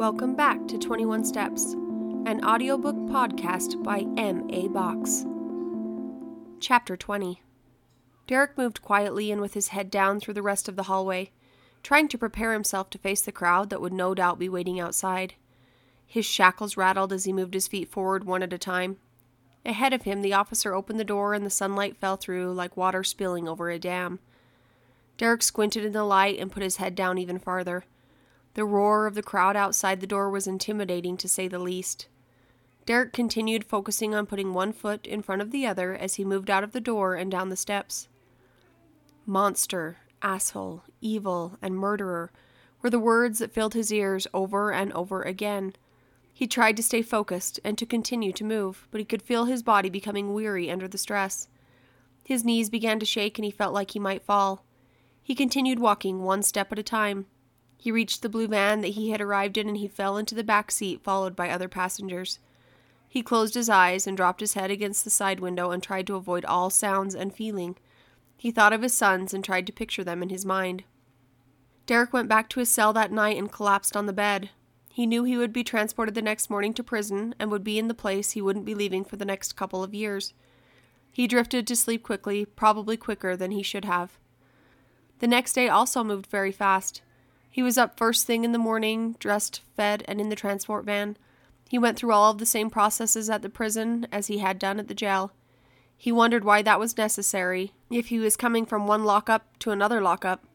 Welcome back to 21 Steps, an audiobook podcast by M.A. Box. Chapter 20 Derek moved quietly and with his head down through the rest of the hallway, trying to prepare himself to face the crowd that would no doubt be waiting outside. His shackles rattled as he moved his feet forward one at a time. Ahead of him, the officer opened the door and the sunlight fell through like water spilling over a dam. Derek squinted in the light and put his head down even farther. The roar of the crowd outside the door was intimidating to say the least. Derek continued focusing on putting one foot in front of the other as he moved out of the door and down the steps. Monster, asshole, evil, and murderer were the words that filled his ears over and over again. He tried to stay focused and to continue to move, but he could feel his body becoming weary under the stress. His knees began to shake and he felt like he might fall. He continued walking one step at a time. He reached the blue van that he had arrived in and he fell into the back seat, followed by other passengers. He closed his eyes and dropped his head against the side window and tried to avoid all sounds and feeling. He thought of his sons and tried to picture them in his mind. Derek went back to his cell that night and collapsed on the bed. He knew he would be transported the next morning to prison and would be in the place he wouldn't be leaving for the next couple of years. He drifted to sleep quickly, probably quicker than he should have. The next day also moved very fast. He was up first thing in the morning, dressed, fed, and in the transport van. He went through all of the same processes at the prison as he had done at the jail. He wondered why that was necessary, if he was coming from one lockup to another lockup.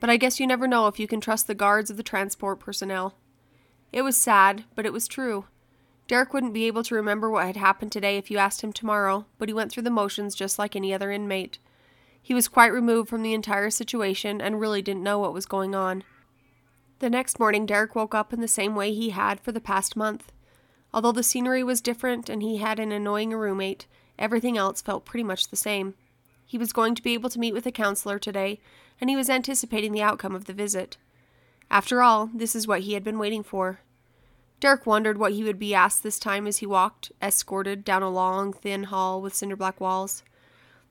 But I guess you never know if you can trust the guards of the transport personnel. It was sad, but it was true. Derek wouldn't be able to remember what had happened today if you asked him tomorrow, but he went through the motions just like any other inmate. He was quite removed from the entire situation and really didn't know what was going on. The next morning, Derek woke up in the same way he had for the past month. Although the scenery was different and he had an annoying roommate, everything else felt pretty much the same. He was going to be able to meet with a counselor today, and he was anticipating the outcome of the visit. After all, this is what he had been waiting for. Derek wondered what he would be asked this time as he walked, escorted, down a long, thin hall with cinder black walls.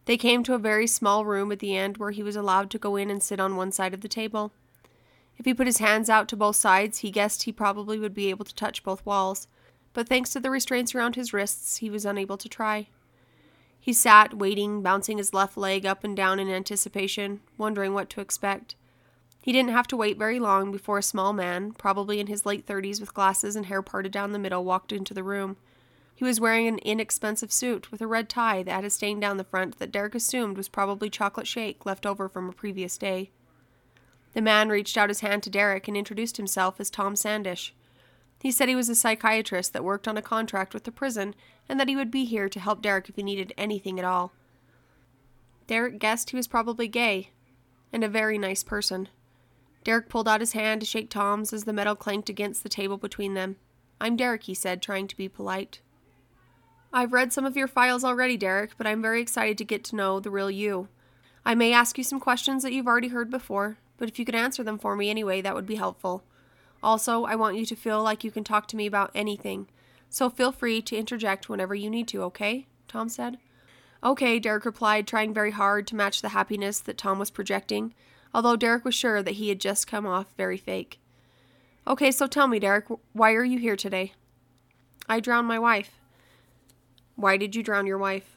They came to a very small room at the end where he was allowed to go in and sit on one side of the table. If he put his hands out to both sides, he guessed he probably would be able to touch both walls, but thanks to the restraints around his wrists, he was unable to try. He sat, waiting, bouncing his left leg up and down in anticipation, wondering what to expect. He didn't have to wait very long before a small man, probably in his late thirties with glasses and hair parted down the middle, walked into the room. He was wearing an inexpensive suit with a red tie that had a stain down the front that Derek assumed was probably chocolate shake left over from a previous day. The man reached out his hand to Derek and introduced himself as Tom Sandish. He said he was a psychiatrist that worked on a contract with the prison and that he would be here to help Derek if he needed anything at all. Derek guessed he was probably gay and a very nice person. Derek pulled out his hand to shake Tom's as the metal clanked against the table between them. I'm Derek, he said, trying to be polite. I've read some of your files already, Derek, but I'm very excited to get to know the real you. I may ask you some questions that you've already heard before, but if you could answer them for me anyway, that would be helpful. Also, I want you to feel like you can talk to me about anything, so feel free to interject whenever you need to, okay? Tom said. Okay, Derek replied, trying very hard to match the happiness that Tom was projecting, although Derek was sure that he had just come off very fake. Okay, so tell me, Derek, why are you here today? I drowned my wife. Why did you drown your wife?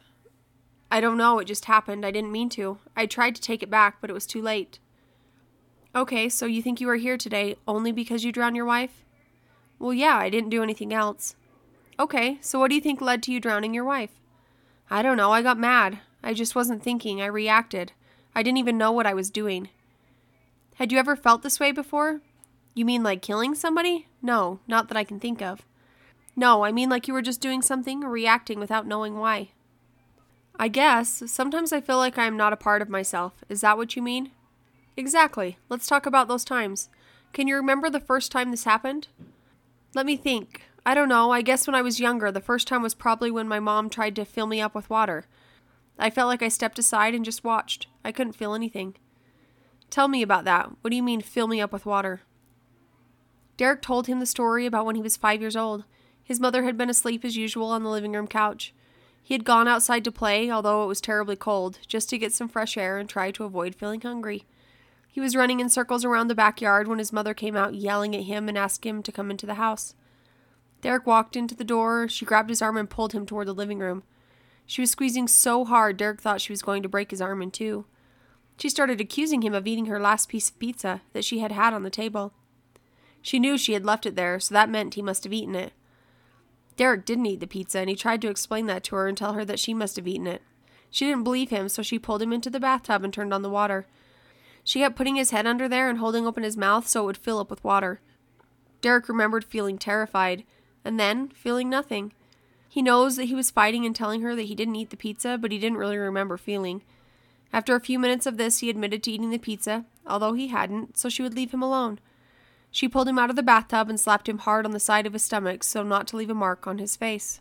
I don't know, it just happened. I didn't mean to. I tried to take it back, but it was too late. Okay, so you think you are here today only because you drowned your wife? Well, yeah, I didn't do anything else. Okay, so what do you think led to you drowning your wife? I don't know, I got mad. I just wasn't thinking, I reacted. I didn't even know what I was doing. Had you ever felt this way before? You mean like killing somebody? No, not that I can think of. No, I mean like you were just doing something reacting without knowing why. I guess. Sometimes I feel like I am not a part of myself. Is that what you mean? Exactly. Let's talk about those times. Can you remember the first time this happened? Let me think. I don't know. I guess when I was younger, the first time was probably when my mom tried to fill me up with water. I felt like I stepped aside and just watched. I couldn't feel anything. Tell me about that. What do you mean, fill me up with water? Derek told him the story about when he was five years old. His mother had been asleep as usual on the living room couch. He had gone outside to play, although it was terribly cold, just to get some fresh air and try to avoid feeling hungry. He was running in circles around the backyard when his mother came out yelling at him and asked him to come into the house. Derek walked into the door. She grabbed his arm and pulled him toward the living room. She was squeezing so hard, Derek thought she was going to break his arm in two. She started accusing him of eating her last piece of pizza that she had had on the table. She knew she had left it there, so that meant he must have eaten it. Derek didn't eat the pizza, and he tried to explain that to her and tell her that she must have eaten it. She didn't believe him, so she pulled him into the bathtub and turned on the water. She kept putting his head under there and holding open his mouth so it would fill up with water. Derek remembered feeling terrified, and then feeling nothing. He knows that he was fighting and telling her that he didn't eat the pizza, but he didn't really remember feeling. After a few minutes of this, he admitted to eating the pizza, although he hadn't, so she would leave him alone. She pulled him out of the bathtub and slapped him hard on the side of his stomach so not to leave a mark on his face.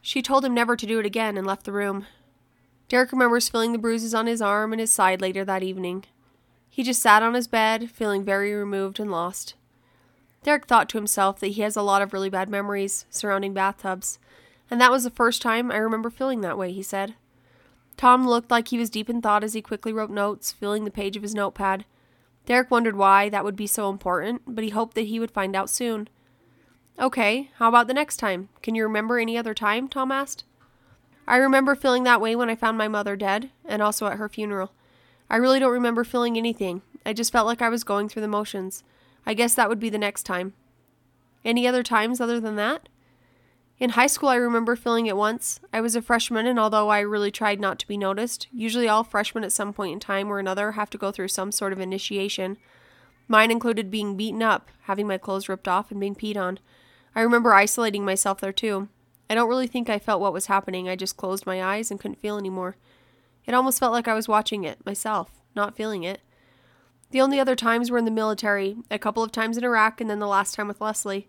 She told him never to do it again and left the room. Derek remembers feeling the bruises on his arm and his side later that evening. He just sat on his bed, feeling very removed and lost. Derek thought to himself that he has a lot of really bad memories surrounding bathtubs, and that was the first time I remember feeling that way, he said. Tom looked like he was deep in thought as he quickly wrote notes, filling the page of his notepad. Derek wondered why that would be so important, but he hoped that he would find out soon. Okay, how about the next time? Can you remember any other time? Tom asked. I remember feeling that way when I found my mother dead, and also at her funeral. I really don't remember feeling anything. I just felt like I was going through the motions. I guess that would be the next time. Any other times other than that? In high school, I remember feeling it once. I was a freshman, and although I really tried not to be noticed, usually all freshmen at some point in time or another have to go through some sort of initiation. Mine included being beaten up, having my clothes ripped off, and being peed on. I remember isolating myself there too. I don't really think I felt what was happening, I just closed my eyes and couldn't feel anymore. It almost felt like I was watching it, myself, not feeling it. The only other times were in the military, a couple of times in Iraq, and then the last time with Leslie.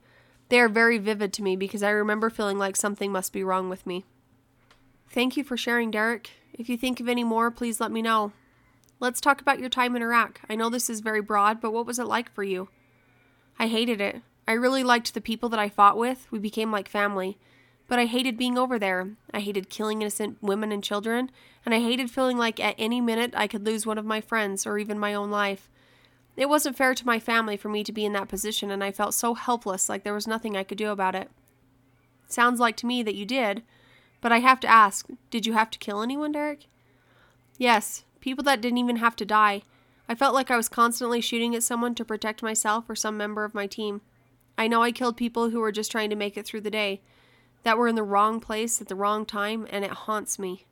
They are very vivid to me because I remember feeling like something must be wrong with me. Thank you for sharing, Derek. If you think of any more, please let me know. Let's talk about your time in Iraq. I know this is very broad, but what was it like for you? I hated it. I really liked the people that I fought with. We became like family. But I hated being over there. I hated killing innocent women and children, and I hated feeling like at any minute I could lose one of my friends or even my own life. It wasn't fair to my family for me to be in that position, and I felt so helpless, like there was nothing I could do about it. Sounds like to me that you did, but I have to ask did you have to kill anyone, Derek? Yes, people that didn't even have to die. I felt like I was constantly shooting at someone to protect myself or some member of my team. I know I killed people who were just trying to make it through the day, that were in the wrong place at the wrong time, and it haunts me.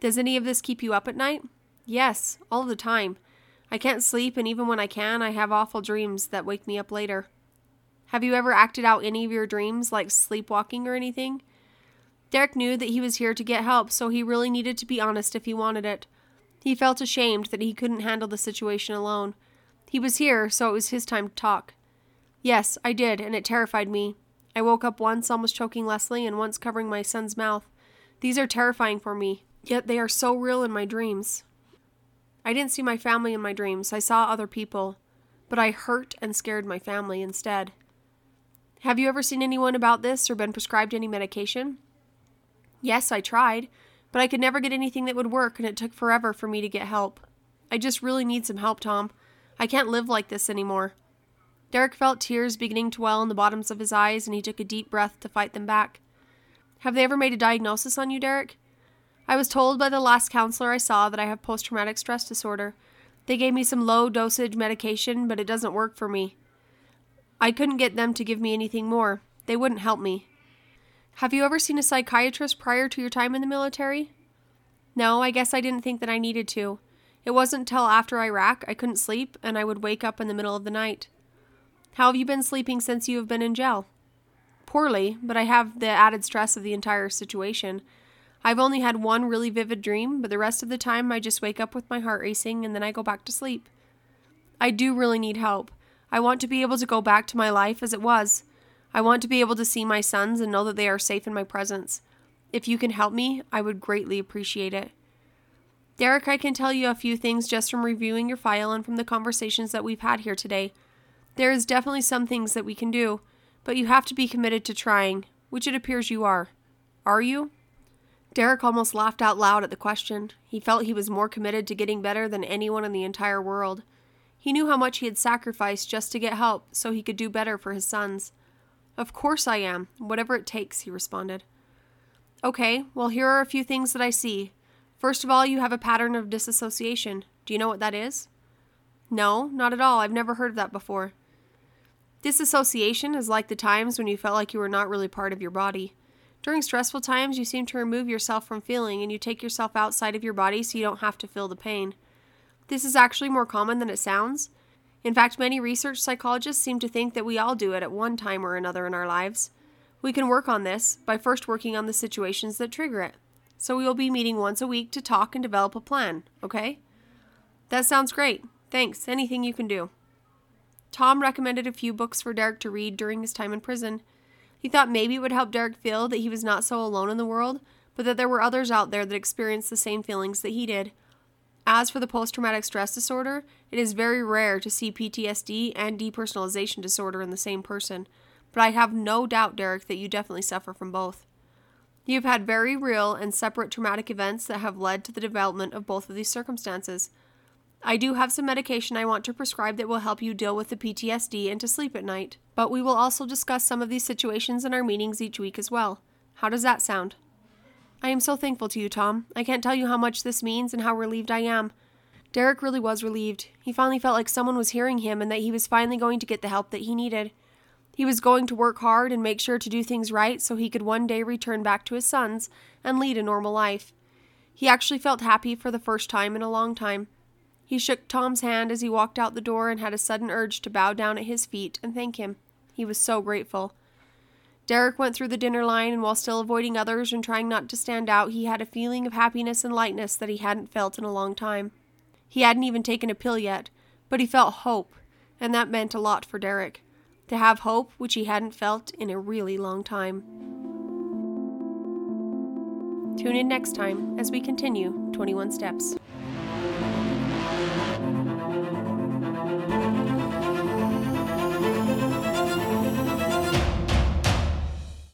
Does any of this keep you up at night? Yes, all the time. I can't sleep, and even when I can, I have awful dreams that wake me up later. Have you ever acted out any of your dreams, like sleepwalking or anything? Derek knew that he was here to get help, so he really needed to be honest if he wanted it. He felt ashamed that he couldn't handle the situation alone. He was here, so it was his time to talk. Yes, I did, and it terrified me. I woke up once almost choking Leslie and once covering my son's mouth. These are terrifying for me, yet they are so real in my dreams. I didn't see my family in my dreams, I saw other people, but I hurt and scared my family instead. Have you ever seen anyone about this or been prescribed any medication? Yes, I tried, but I could never get anything that would work, and it took forever for me to get help. I just really need some help, Tom. I can't live like this anymore. Derek felt tears beginning to well in the bottoms of his eyes, and he took a deep breath to fight them back. Have they ever made a diagnosis on you, Derek? I was told by the last counselor I saw that I have post traumatic stress disorder. They gave me some low dosage medication, but it doesn't work for me. I couldn't get them to give me anything more. They wouldn't help me. Have you ever seen a psychiatrist prior to your time in the military? No, I guess I didn't think that I needed to. It wasn't until after Iraq I couldn't sleep and I would wake up in the middle of the night. How have you been sleeping since you have been in jail? Poorly, but I have the added stress of the entire situation. I've only had one really vivid dream, but the rest of the time I just wake up with my heart racing and then I go back to sleep. I do really need help. I want to be able to go back to my life as it was. I want to be able to see my sons and know that they are safe in my presence. If you can help me, I would greatly appreciate it. Derek, I can tell you a few things just from reviewing your file and from the conversations that we've had here today. There is definitely some things that we can do, but you have to be committed to trying, which it appears you are. Are you? Derek almost laughed out loud at the question. He felt he was more committed to getting better than anyone in the entire world. He knew how much he had sacrificed just to get help so he could do better for his sons. Of course I am, whatever it takes, he responded. Okay, well, here are a few things that I see. First of all, you have a pattern of disassociation. Do you know what that is? No, not at all. I've never heard of that before. Disassociation is like the times when you felt like you were not really part of your body. During stressful times, you seem to remove yourself from feeling and you take yourself outside of your body so you don't have to feel the pain. This is actually more common than it sounds. In fact, many research psychologists seem to think that we all do it at one time or another in our lives. We can work on this by first working on the situations that trigger it. So we will be meeting once a week to talk and develop a plan, okay? That sounds great. Thanks. Anything you can do. Tom recommended a few books for Derek to read during his time in prison. He thought maybe it would help Derek feel that he was not so alone in the world, but that there were others out there that experienced the same feelings that he did. As for the post traumatic stress disorder, it is very rare to see PTSD and depersonalization disorder in the same person, but I have no doubt, Derek, that you definitely suffer from both. You've had very real and separate traumatic events that have led to the development of both of these circumstances. I do have some medication I want to prescribe that will help you deal with the PTSD and to sleep at night, but we will also discuss some of these situations in our meetings each week as well. How does that sound? I am so thankful to you, Tom. I can't tell you how much this means and how relieved I am. Derek really was relieved. He finally felt like someone was hearing him and that he was finally going to get the help that he needed. He was going to work hard and make sure to do things right so he could one day return back to his sons and lead a normal life. He actually felt happy for the first time in a long time. He shook Tom's hand as he walked out the door and had a sudden urge to bow down at his feet and thank him. He was so grateful. Derek went through the dinner line, and while still avoiding others and trying not to stand out, he had a feeling of happiness and lightness that he hadn't felt in a long time. He hadn't even taken a pill yet, but he felt hope, and that meant a lot for Derek. To have hope, which he hadn't felt in a really long time. Tune in next time as we continue 21 Steps.